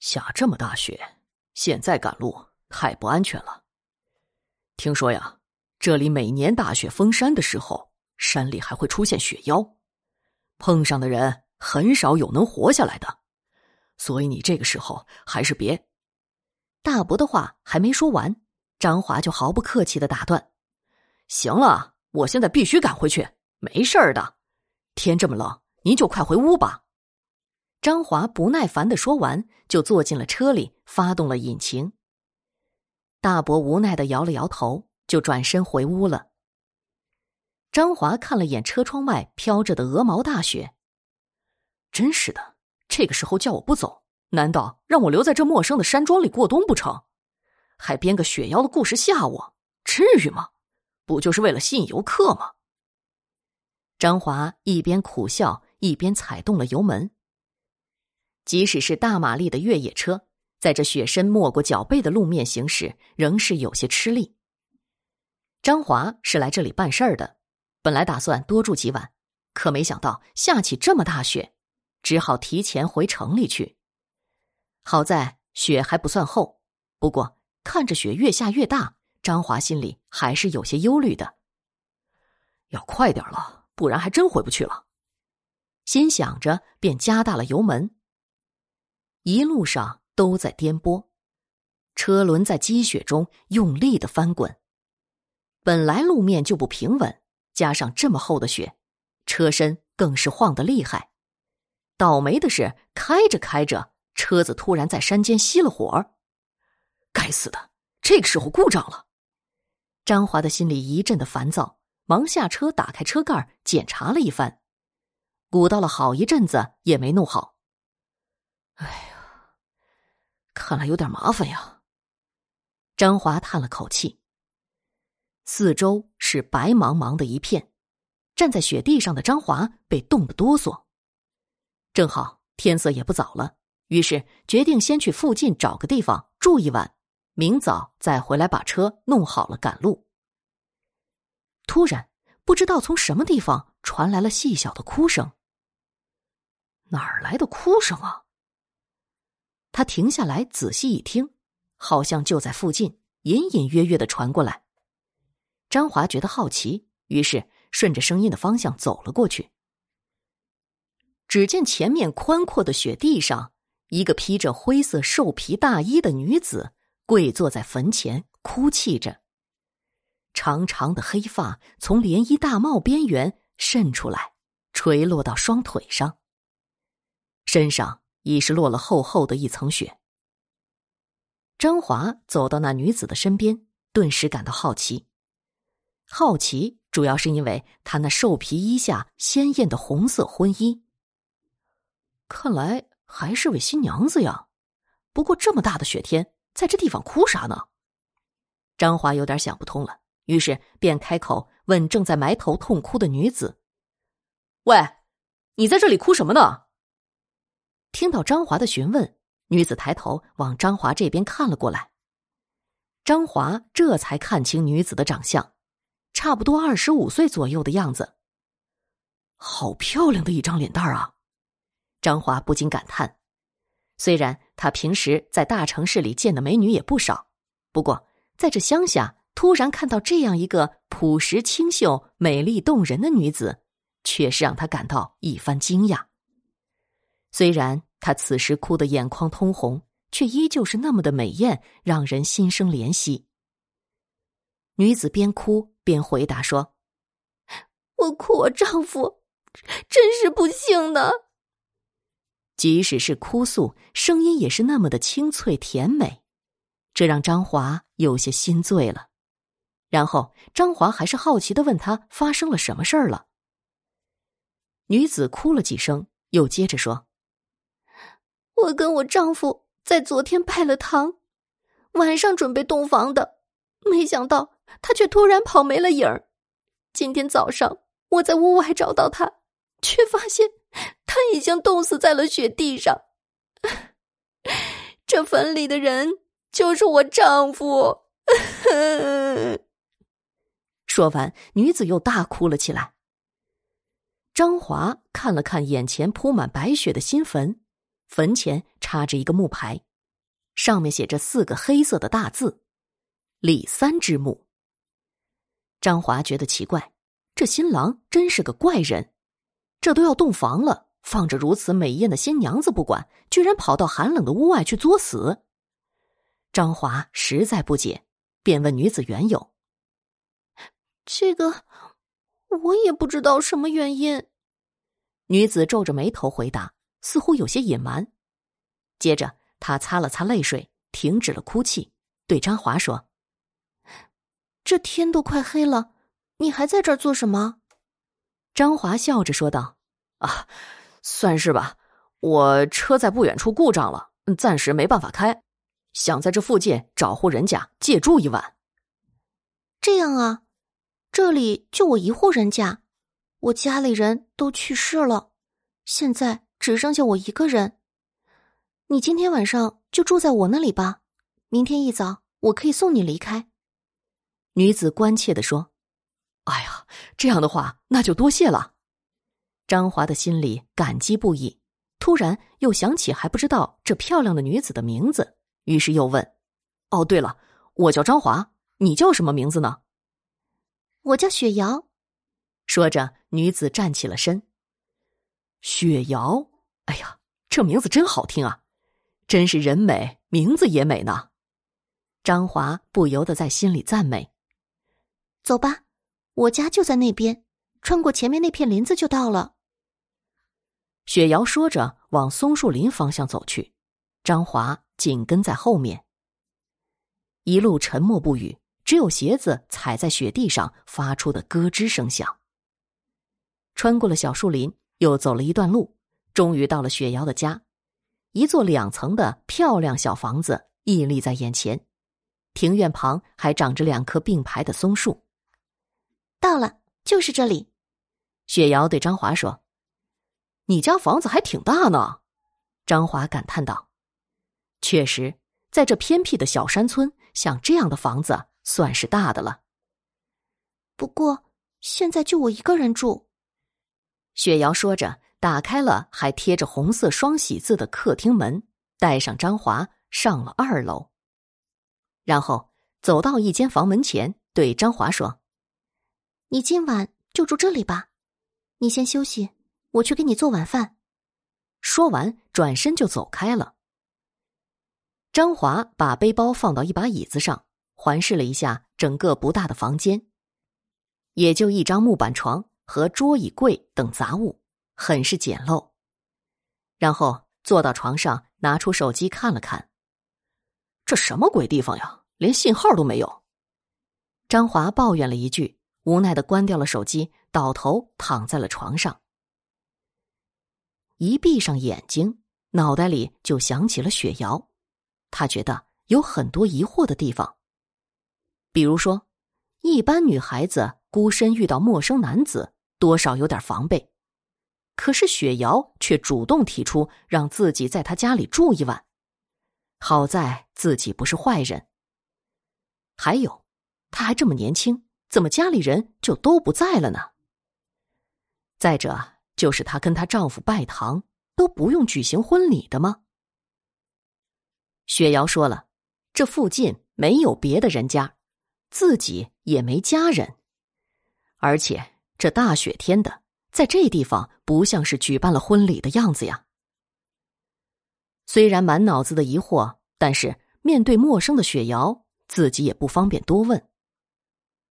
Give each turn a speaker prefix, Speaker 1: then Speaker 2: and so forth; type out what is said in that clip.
Speaker 1: 下这么大雪，现在赶路太不安全了。听说呀，这里每年大雪封山的时候，山里还会出现雪妖，碰上的人很少有能活下来的。所以你这个时候还是别。
Speaker 2: 大伯的话还没说完，张华就毫不客气的打断：“
Speaker 1: 行了，我现在必须赶回去，没事儿的。天这么冷，您就快回屋吧。”
Speaker 2: 张华不耐烦的说完，就坐进了车里，发动了引擎。大伯无奈的摇了摇头，就转身回屋了。张华看了眼车窗外飘着的鹅毛大雪，
Speaker 1: 真是的，这个时候叫我不走，难道让我留在这陌生的山庄里过冬不成？还编个雪妖的故事吓我，至于吗？不就是为了吸引游客吗？
Speaker 2: 张华一边苦笑，一边踩动了油门。即使是大马力的越野车，在这雪深没过脚背的路面行驶，仍是有些吃力。张华是来这里办事儿的，本来打算多住几晚，可没想到下起这么大雪，只好提前回城里去。好在雪还不算厚，不过看着雪越下越大，张华心里还是有些忧虑的。
Speaker 1: 要快点了，不然还真回不去了。
Speaker 2: 心想着，便加大了油门。一路上都在颠簸，车轮在积雪中用力的翻滚。本来路面就不平稳，加上这么厚的雪，车身更是晃得厉害。倒霉的是，开着开着，车子突然在山间熄了火。
Speaker 1: 该死的，这个时候故障了。
Speaker 2: 张华的心里一阵的烦躁，忙下车打开车盖检查了一番，鼓捣了好一阵子也没弄好。
Speaker 1: 哎呀！看来有点麻烦呀。
Speaker 2: 张华叹了口气。四周是白茫茫的一片，站在雪地上的张华被冻得哆嗦。正好天色也不早了，于是决定先去附近找个地方住一晚，明早再回来把车弄好了赶路。突然，不知道从什么地方传来了细小的哭声。
Speaker 1: 哪儿来的哭声啊？
Speaker 2: 他停下来仔细一听，好像就在附近，隐隐约约的传过来。张华觉得好奇，于是顺着声音的方向走了过去。只见前面宽阔的雪地上，一个披着灰色兽皮大衣的女子跪坐在坟前，哭泣着。长长的黑发从连衣大帽边缘渗出来，垂落到双腿上，身上。已是落了厚厚的一层雪。张华走到那女子的身边，顿时感到好奇。好奇主要是因为她那兽皮衣下鲜艳的红色婚衣。看来还是位新娘子呀。不过这么大的雪天，在这地方哭啥呢？张华有点想不通了，于是便开口问正在埋头痛哭的女子：“
Speaker 1: 喂，你在这里哭什么呢？”
Speaker 2: 听到张华的询问，女子抬头往张华这边看了过来。张华这才看清女子的长相，差不多二十五岁左右的样子。
Speaker 1: 好漂亮的一张脸蛋啊！
Speaker 2: 张华不禁感叹。虽然他平时在大城市里见的美女也不少，不过在这乡下突然看到这样一个朴实清秀、美丽动人的女子，确实让他感到一番惊讶。虽然她此时哭得眼眶通红，却依旧是那么的美艳，让人心生怜惜。女子边哭边回答说：“
Speaker 3: 我哭我丈夫，真是不幸的。”
Speaker 2: 即使是哭诉，声音也是那么的清脆甜美，这让张华有些心醉了。然后张华还是好奇的问他发生了什么事儿了。女子哭了几声，又接着说。
Speaker 3: 我跟我丈夫在昨天拜了堂，晚上准备洞房的，没想到他却突然跑没了影儿。今天早上我在屋外找到他，却发现他已经冻死在了雪地上。这坟里的人就是我丈夫。
Speaker 2: 说完，女子又大哭了起来。张华看了看眼前铺满白雪的新坟。坟前插着一个木牌，上面写着四个黑色的大字：“李三之墓。”张华觉得奇怪，这新郎真是个怪人，这都要洞房了，放着如此美艳的新娘子不管，居然跑到寒冷的屋外去作死。张华实在不解，便问女子缘由。
Speaker 3: 这个我也不知道什么原因。
Speaker 2: 女子皱着眉头回答，似乎有些隐瞒。接着，他擦了擦泪水，停止了哭泣，对张华说。
Speaker 3: 这天都快黑了，你还在这儿做什么？
Speaker 2: 张华笑着说道：“
Speaker 1: 啊，算是吧。我车在不远处故障了，暂时没办法开，想在这附近找户人家借住一晚。
Speaker 3: 这样啊，这里就我一户人家，我家里人都去世了，现在只剩下我一个人。你今天晚上就住在我那里吧，明天一早我可以送你离开。”
Speaker 2: 女子关切的说：“
Speaker 1: 哎呀，这样的话那就多谢了。”
Speaker 2: 张华的心里感激不已，突然又想起还不知道这漂亮的女子的名字，于是又问：“
Speaker 1: 哦，对了，我叫张华，你叫什么名字呢？”“
Speaker 3: 我叫雪瑶。”
Speaker 2: 说着，女子站起了身。
Speaker 1: “雪瑶，哎呀，这名字真好听啊，真是人美，名字也美呢。”
Speaker 2: 张华不由得在心里赞美。
Speaker 3: 走吧，我家就在那边，穿过前面那片林子就到了。
Speaker 2: 雪瑶说着，往松树林方向走去，张华紧跟在后面。一路沉默不语，只有鞋子踩在雪地上发出的咯吱声响。穿过了小树林，又走了一段路，终于到了雪瑶的家，一座两层的漂亮小房子屹立在眼前，庭院旁还长着两棵并排的松树。
Speaker 3: 到了，就是这里。
Speaker 2: 雪瑶对张华说：“
Speaker 1: 你家房子还挺大呢。”
Speaker 2: 张华感叹道：“确实，在这偏僻的小山村，像这样的房子算是大的了。
Speaker 3: 不过现在就我一个人住。”
Speaker 2: 雪瑶说着，打开了还贴着红色双喜字的客厅门，带上张华上了二楼，然后走到一间房门前，对张华说。
Speaker 3: 你今晚就住这里吧，你先休息，我去给你做晚饭。
Speaker 2: 说完，转身就走开了。张华把背包放到一把椅子上，环视了一下整个不大的房间，也就一张木板床和桌椅柜等杂物，很是简陋。然后坐到床上，拿出手机看了看，
Speaker 1: 这什么鬼地方呀，连信号都没有。
Speaker 2: 张华抱怨了一句。无奈的关掉了手机，倒头躺在了床上。一闭上眼睛，脑袋里就想起了雪瑶。他觉得有很多疑惑的地方，比如说，一般女孩子孤身遇到陌生男子，多少有点防备，可是雪瑶却主动提出让自己在他家里住一晚。好在自己不是坏人。还有，他还这么年轻。怎么家里人就都不在了呢？再者，就是她跟她丈夫拜堂都不用举行婚礼的吗？雪瑶说了，这附近没有别的人家，自己也没家人，而且这大雪天的，在这地方不像是举办了婚礼的样子呀。虽然满脑子的疑惑，但是面对陌生的雪瑶，自己也不方便多问。